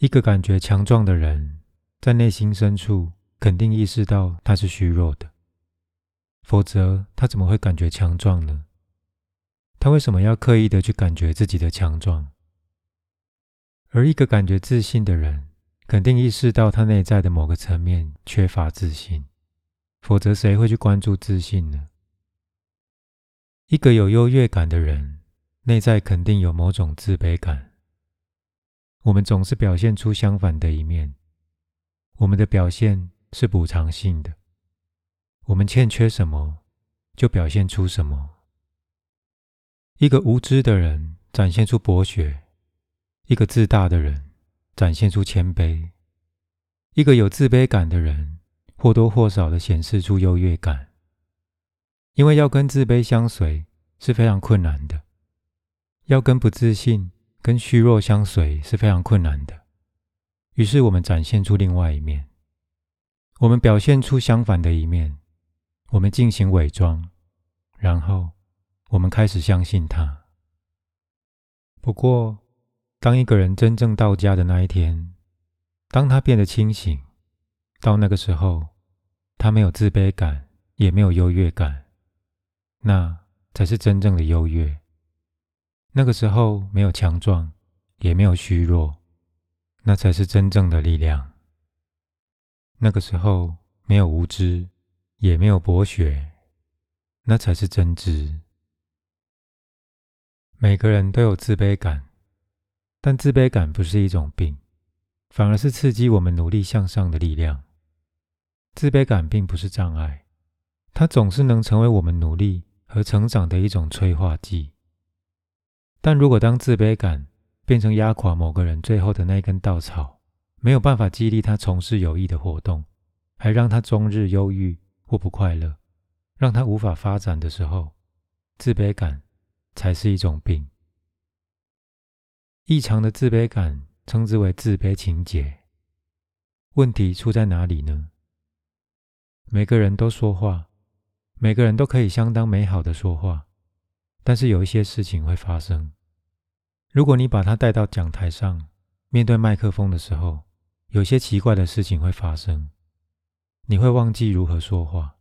一个感觉强壮的人，在内心深处肯定意识到他是虚弱的，否则他怎么会感觉强壮呢？他为什么要刻意的去感觉自己的强壮？而一个感觉自信的人，肯定意识到他内在的某个层面缺乏自信，否则谁会去关注自信呢？一个有优越感的人，内在肯定有某种自卑感。我们总是表现出相反的一面。我们的表现是补偿性的，我们欠缺什么，就表现出什么。一个无知的人展现出博学，一个自大的人展现出谦卑，一个有自卑感的人或多或少的显示出优越感。因为要跟自卑相随是非常困难的，要跟不自信。跟虚弱相随是非常困难的，于是我们展现出另外一面，我们表现出相反的一面，我们进行伪装，然后我们开始相信他。不过，当一个人真正到家的那一天，当他变得清醒，到那个时候，他没有自卑感，也没有优越感，那才是真正的优越。那个时候没有强壮，也没有虚弱，那才是真正的力量。那个时候没有无知，也没有博学，那才是真知。每个人都有自卑感，但自卑感不是一种病，反而是刺激我们努力向上的力量。自卑感并不是障碍，它总是能成为我们努力和成长的一种催化剂。但如果当自卑感变成压垮某个人最后的那一根稻草，没有办法激励他从事有益的活动，还让他终日忧郁或不快乐，让他无法发展的时候，自卑感才是一种病。异常的自卑感称之为自卑情结。问题出在哪里呢？每个人都说话，每个人都可以相当美好的说话。但是有一些事情会发生。如果你把它带到讲台上，面对麦克风的时候，有些奇怪的事情会发生。你会忘记如何说话，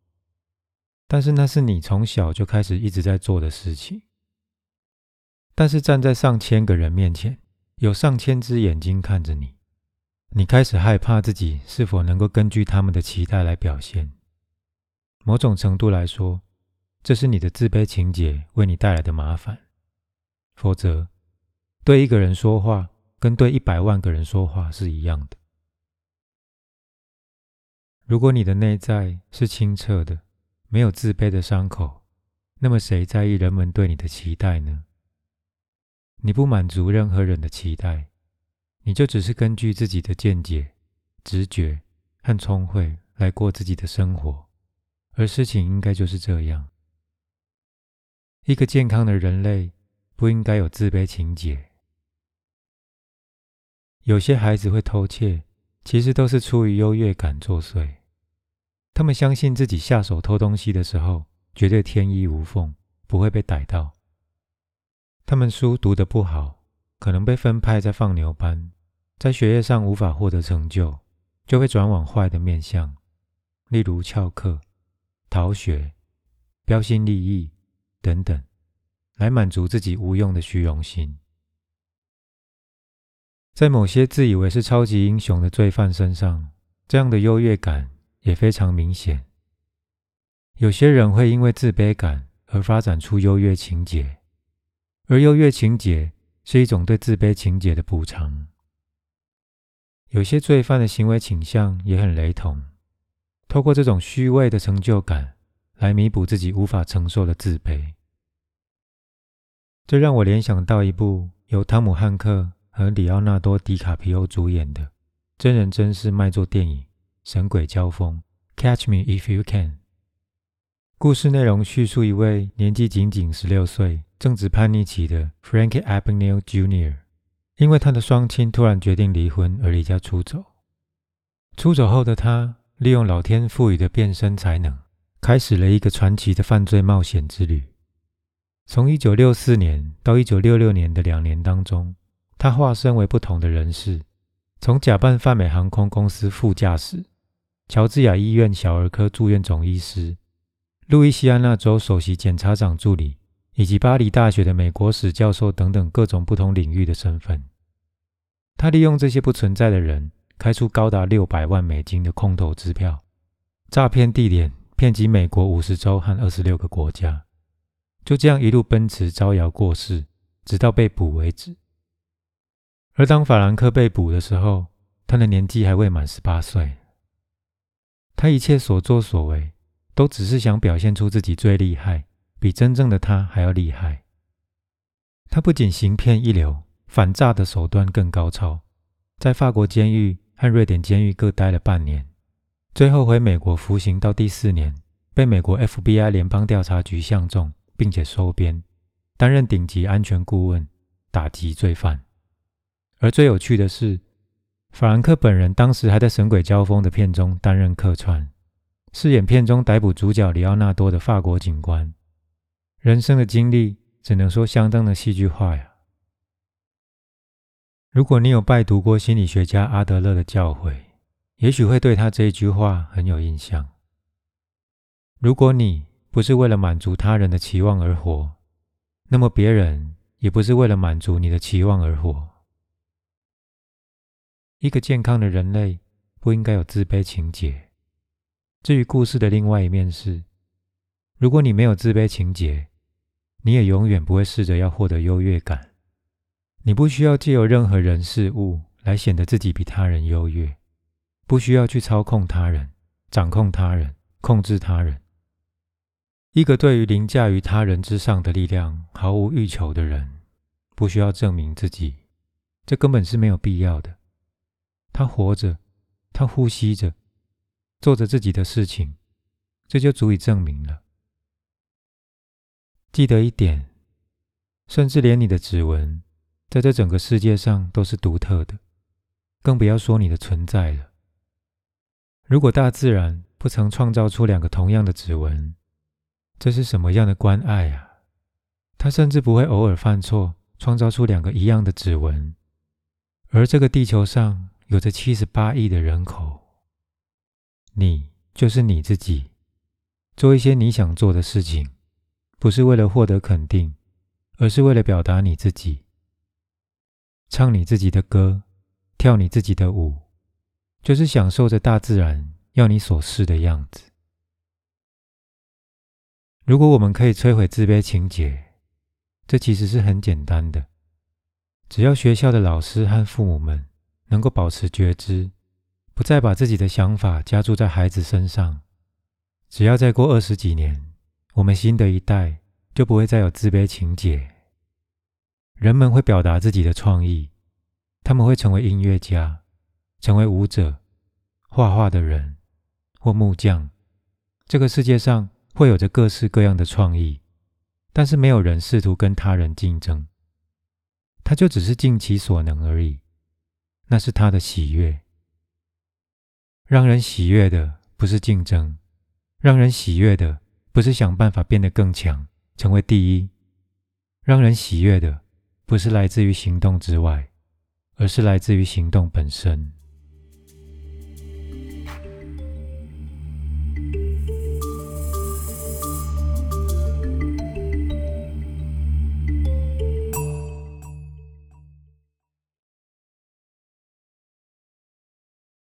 但是那是你从小就开始一直在做的事情。但是站在上千个人面前，有上千只眼睛看着你，你开始害怕自己是否能够根据他们的期待来表现。某种程度来说。这是你的自卑情节为你带来的麻烦。否则，对一个人说话跟对一百万个人说话是一样的。如果你的内在是清澈的，没有自卑的伤口，那么谁在意人们对你的期待呢？你不满足任何人的期待，你就只是根据自己的见解、直觉和聪慧来过自己的生活，而事情应该就是这样。一个健康的人类不应该有自卑情结。有些孩子会偷窃，其实都是出于优越感作祟。他们相信自己下手偷东西的时候，绝对天衣无缝，不会被逮到。他们书读得不好，可能被分派在放牛班，在学业上无法获得成就，就会转往坏的面相，例如翘课、逃学、标新立异。等等，来满足自己无用的虚荣心。在某些自以为是超级英雄的罪犯身上，这样的优越感也非常明显。有些人会因为自卑感而发展出优越情节，而优越情节是一种对自卑情节的补偿。有些罪犯的行为倾向也很雷同，透过这种虚伪的成就感。来弥补自己无法承受的自卑，这让我联想到一部由汤姆·汉克和里奥纳多·迪卡皮欧主演的真人真事卖座电影《神鬼交锋》（Catch Me If You Can）。故事内容叙述一位年纪仅仅十六岁、正值叛逆期的 Frankie Abagnale Jr.，因为他的双亲突然决定离婚而离家出走。出走后的他，利用老天赋予的变身才能。开始了一个传奇的犯罪冒险之旅。从一九六四年到一九六六年的两年当中，他化身为不同的人士，从假扮泛美航空公司副驾驶、乔治亚医院小儿科住院总医师、路易斯安那州首席检察长助理，以及巴黎大学的美国史教授等等各种不同领域的身份，他利用这些不存在的人，开出高达六百万美金的空头支票，诈骗地点遍及美国五十州和二十六个国家，就这样一路奔驰招摇过市，直到被捕为止。而当法兰克被捕的时候，他的年纪还未满十八岁。他一切所作所为，都只是想表现出自己最厉害，比真正的他还要厉害。他不仅行骗一流，反诈的手段更高超。在法国监狱和瑞典监狱各待了半年，最后回美国服刑到第四年，被美国 FBI 联邦调查局相中，并且收编，担任顶级安全顾问，打击罪犯。而最有趣的是，法兰克本人当时还在《神鬼交锋》的片中担任客串，饰演片中逮捕主角里奥纳多的法国警官。人生的经历只能说相当的戏剧化呀。如果你有拜读过心理学家阿德勒的教诲，也许会对他这一句话很有印象。如果你不是为了满足他人的期望而活，那么别人也不是为了满足你的期望而活。一个健康的人类不应该有自卑情节。至于故事的另外一面是，如果你没有自卑情节，你也永远不会试着要获得优越感。你不需要借由任何人事物来显得自己比他人优越，不需要去操控他人、掌控他人、控制他人。一个对于凌驾于他人之上的力量毫无欲求的人，不需要证明自己，这根本是没有必要的。他活着，他呼吸着，做着自己的事情，这就足以证明了。记得一点，甚至连你的指纹，在这整个世界上都是独特的，更不要说你的存在了。如果大自然不曾创造出两个同样的指纹，这是什么样的关爱啊？他甚至不会偶尔犯错，创造出两个一样的指纹，而这个地球上。有着七十八亿的人口，你就是你自己，做一些你想做的事情，不是为了获得肯定，而是为了表达你自己。唱你自己的歌，跳你自己的舞，就是享受着大自然要你所示的样子。如果我们可以摧毁自卑情节，这其实是很简单的，只要学校的老师和父母们。能够保持觉知，不再把自己的想法加注在孩子身上。只要再过二十几年，我们新的一代就不会再有自卑情结。人们会表达自己的创意，他们会成为音乐家，成为舞者、画画的人或木匠。这个世界上会有着各式各样的创意，但是没有人试图跟他人竞争，他就只是尽其所能而已。那是他的喜悦。让人喜悦的不是竞争，让人喜悦的不是想办法变得更强，成为第一。让人喜悦的不是来自于行动之外，而是来自于行动本身。